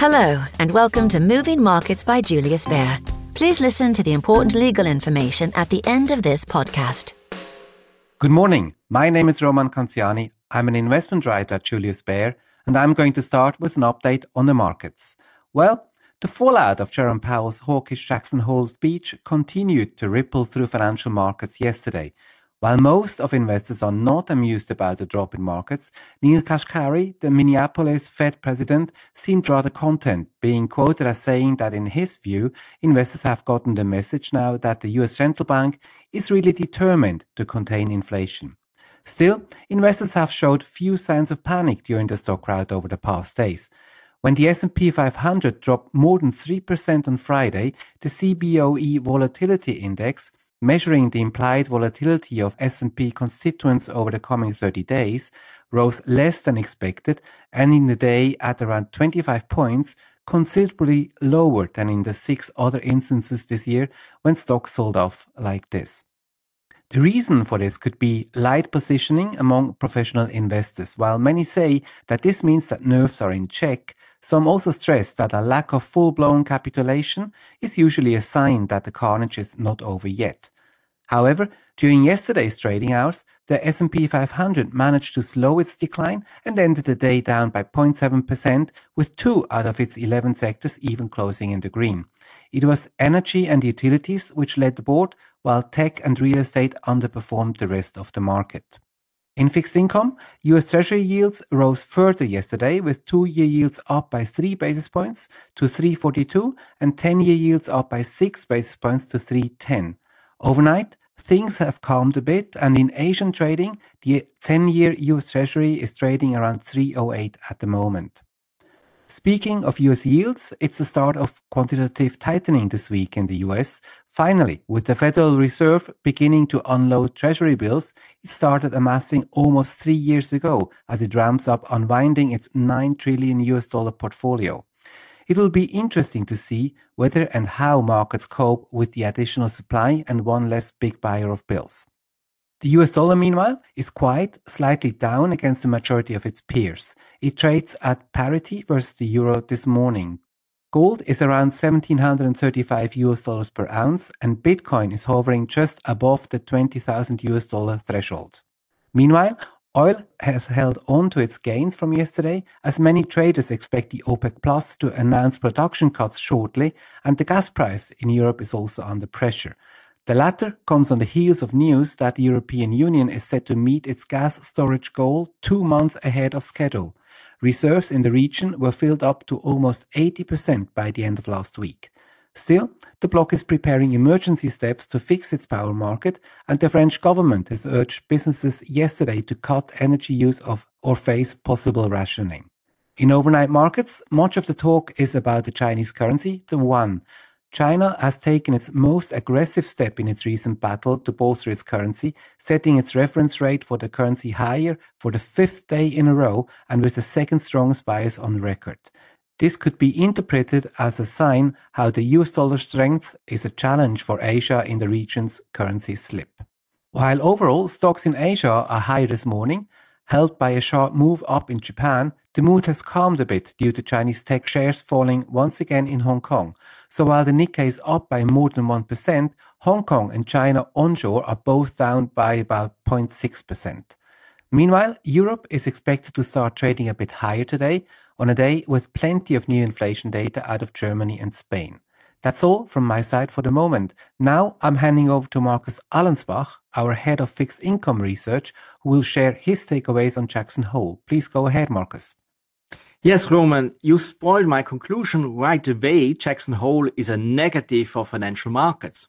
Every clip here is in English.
Hello, and welcome to Moving Markets by Julius Baer. Please listen to the important legal information at the end of this podcast. Good morning. My name is Roman Canziani. I'm an investment writer at Julius Baer, and I'm going to start with an update on the markets. Well, the fallout of Jerome Powell's hawkish Jackson Hole speech continued to ripple through financial markets yesterday, while most of investors are not amused about the drop in markets, Neel Kashkari, the Minneapolis Fed president, seemed rather content, being quoted as saying that in his view, investors have gotten the message now that the US central bank is really determined to contain inflation. Still, investors have showed few signs of panic during the stock rout over the past days. When the S&P 500 dropped more than 3% on Friday, the CBOE volatility index measuring the implied volatility of S&P constituents over the coming 30 days, rose less than expected, ending the day at around 25 points, considerably lower than in the six other instances this year when stocks sold off like this. The reason for this could be light positioning among professional investors. While many say that this means that nerves are in check, some also stress that a lack of full-blown capitulation is usually a sign that the carnage is not over yet. However, during yesterday's trading hours, the S&P 500 managed to slow its decline and ended the day down by 0.7%, with two out of its 11 sectors even closing in the green. It was energy and utilities which led the board, while tech and real estate underperformed the rest of the market. In fixed income, US Treasury yields rose further yesterday with two-year yields up by 3 basis points to 342 and 10-year yields up by 6 basis points to 310. Overnight, things have calmed a bit and in Asian trading, the 10-year US Treasury is trading around 308 at the moment. Speaking of US yields, it's the start of quantitative tightening this week in the US. Finally, with the Federal Reserve beginning to unload Treasury bills, it started amassing almost three years ago as it ramps up unwinding its 9 trillion US dollar portfolio. It will be interesting to see whether and how markets cope with the additional supply and one less big buyer of bills. The US dollar, meanwhile, is quite slightly down against the majority of its peers. It trades at parity versus the euro this morning. Gold is around 1735 US dollars per ounce, and Bitcoin is hovering just above the 20,000 US dollar threshold. Meanwhile, oil has held on to its gains from yesterday, as many traders expect the OPEC Plus to announce production cuts shortly, and the gas price in Europe is also under pressure. The latter comes on the heels of news that the European Union is set to meet its gas storage goal two months ahead of schedule. Reserves in the region were filled up to almost 80% by the end of last week. Still, the bloc is preparing emergency steps to fix its power market, and the French government has urged businesses yesterday to cut energy use of or face possible rationing. In overnight markets, much of the talk is about the Chinese currency, the yuan, China has taken its most aggressive step in its recent battle to bolster its currency, setting its reference rate for the currency higher for the fifth day in a row and with the second strongest bias on record. This could be interpreted as a sign how the US dollar strength is a challenge for Asia in the region's currency slip. While overall stocks in Asia are higher this morning, helped by a sharp move up in Japan, the mood has calmed a bit due to Chinese tech shares falling once again in Hong Kong. So while the Nikkei is up by more than 1%, Hong Kong and China onshore are both down by about 0.6%. Meanwhile, Europe is expected to start trading a bit higher today on a day with plenty of new inflation data out of Germany and Spain. That's all from my side for the moment. Now I'm handing over to Markus Allenspach, our head of fixed income research, who will share his takeaways on Jackson Hole. Please go ahead, Markus. Yes, Roman, you spoiled my conclusion right away. Jackson Hole is a negative for financial markets.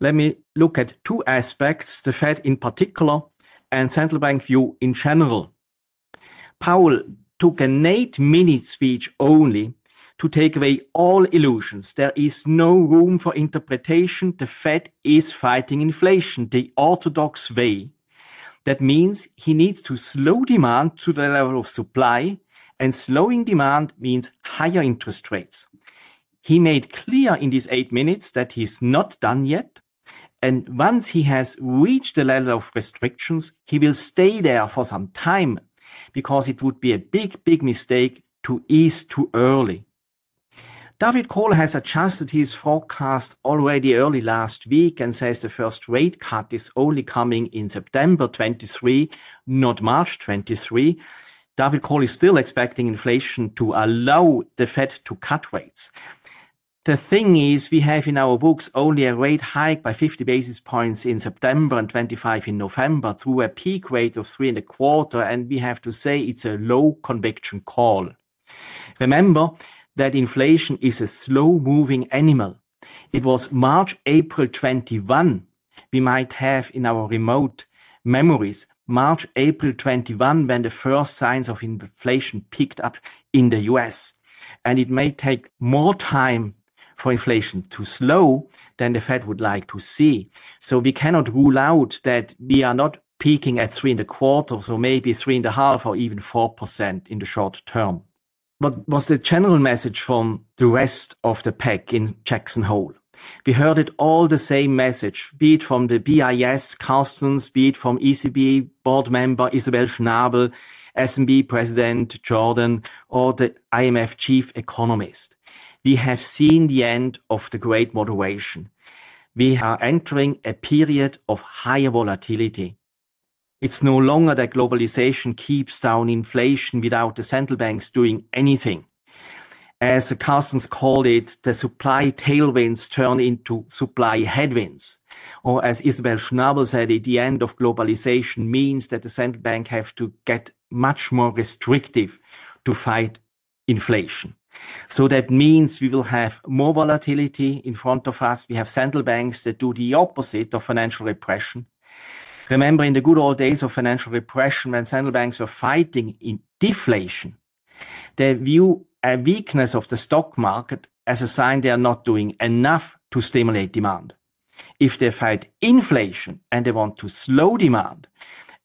Let me look at two aspects, the Fed in particular and central bank view in general. Powell took an eight minute speech only to take away all illusions. There is no room for interpretation. The Fed is fighting inflation the orthodox way. That means he needs to slow demand to the level of supply and slowing demand means higher interest rates. He made clear in these eight minutes that he's not done yet. And once he has reached the level of restrictions, he will stay there for some time because it would be a big, big mistake to ease too early. David Kohl has adjusted his forecast already early last week and says the first rate cut is only coming in September 23, not March 23. David Kohl is still expecting inflation to allow the Fed to cut rates. The thing is, we have in our books only a rate hike by 50 basis points in September and 25 in November through a peak rate of three and a quarter. And we have to say it's a low conviction call. Remember that inflation is a slow moving animal. It was March, April 21. We might have in our remote memories March, April 21 when the first signs of inflation picked up in the US. And it may take more time for inflation to slow than the Fed would like to see. So we cannot rule out that we are not peaking at three and a quarter, so maybe three and a half or even 4% in the short term. What was the general message from the rest of the pack in Jackson Hole? We heard it all the same message, be it from the BIS Carstens, be it from ECB board member Isabel Schnabel, SNB president Jordan, or the IMF chief economist we have seen the end of the great moderation. We are entering a period of higher volatility. It's no longer that globalization keeps down inflation without the central banks doing anything. As Carstens called it, the supply tailwinds turn into supply headwinds. Or as Isabel Schnabel said, it, the end of globalization means that the central bank have to get much more restrictive to fight inflation. So that means we will have more volatility in front of us. We have central banks that do the opposite of financial repression. Remember in the good old days of financial repression when central banks were fighting in deflation, they view a weakness of the stock market as a sign they are not doing enough to stimulate demand. If they fight inflation and they want to slow demand,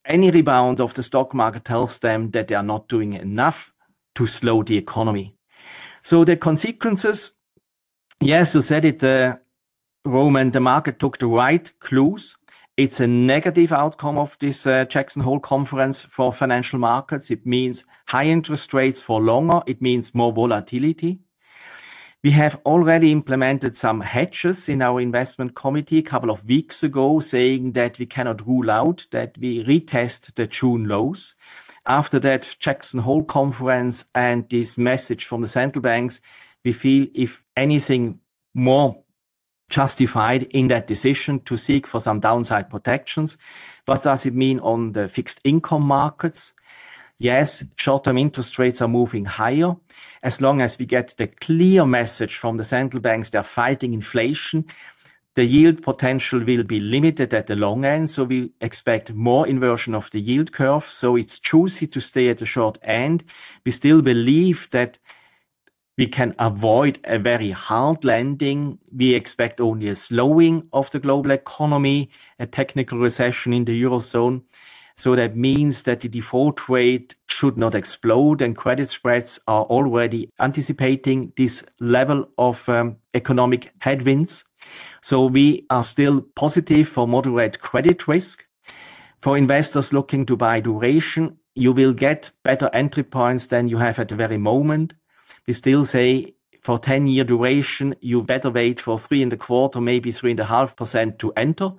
any rebound of the stock market tells them that they are not doing enough to slow the economy. So the consequences, yes, you said it, uh, Roman, the market took the right clues. It's a negative outcome of this uh, Jackson Hole conference for financial markets. It means high interest rates for longer. It means more volatility. We have already implemented some hedges in our investment committee a couple of weeks ago, saying that we cannot rule out that we retest the June lows after that Jackson Hole conference and this message from the central banks, we feel if anything more justified in that decision to seek for some downside protections. What does it mean on the fixed income markets? Yes, short-term interest rates are moving higher. As long as we get the clear message from the central banks, they're fighting inflation, the yield potential will be limited at the long end, so we expect more inversion of the yield curve. So it's juicy to stay at the short end. We still believe that we can avoid a very hard landing. We expect only a slowing of the global economy, a technical recession in the Eurozone. So that means that the default rate should not explode and credit spreads are already anticipating this level of um, economic headwinds. So we are still positive for moderate credit risk. For investors looking to buy duration, you will get better entry points than you have at the very moment. We still say for 10 year duration, you better wait for three and a quarter, maybe three and a half percent to enter.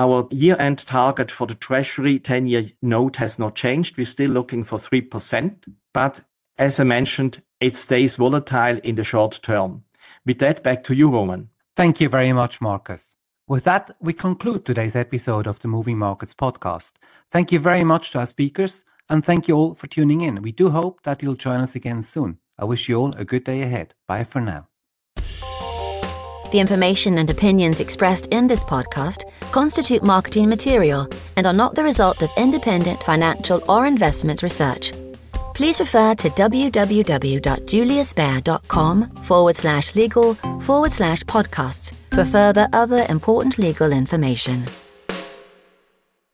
Our year end target for the treasury 10 year note has not changed. We're still looking for 3%. But as I mentioned, it stays volatile in the short term. With that, back to you, Roman. Thank you very much, Markus. With that, we conclude today's episode of the Moving Markets podcast. Thank you very much to our speakers, and thank you all for tuning in. We do hope that you'll join us again soon. I wish you all a good day ahead. Bye for now. The information and opinions expressed in this podcast constitute marketing material and are not the result of independent financial or investment research please refer to www.juliusbaer.com forward slash legal forward slash podcasts for further other important legal information.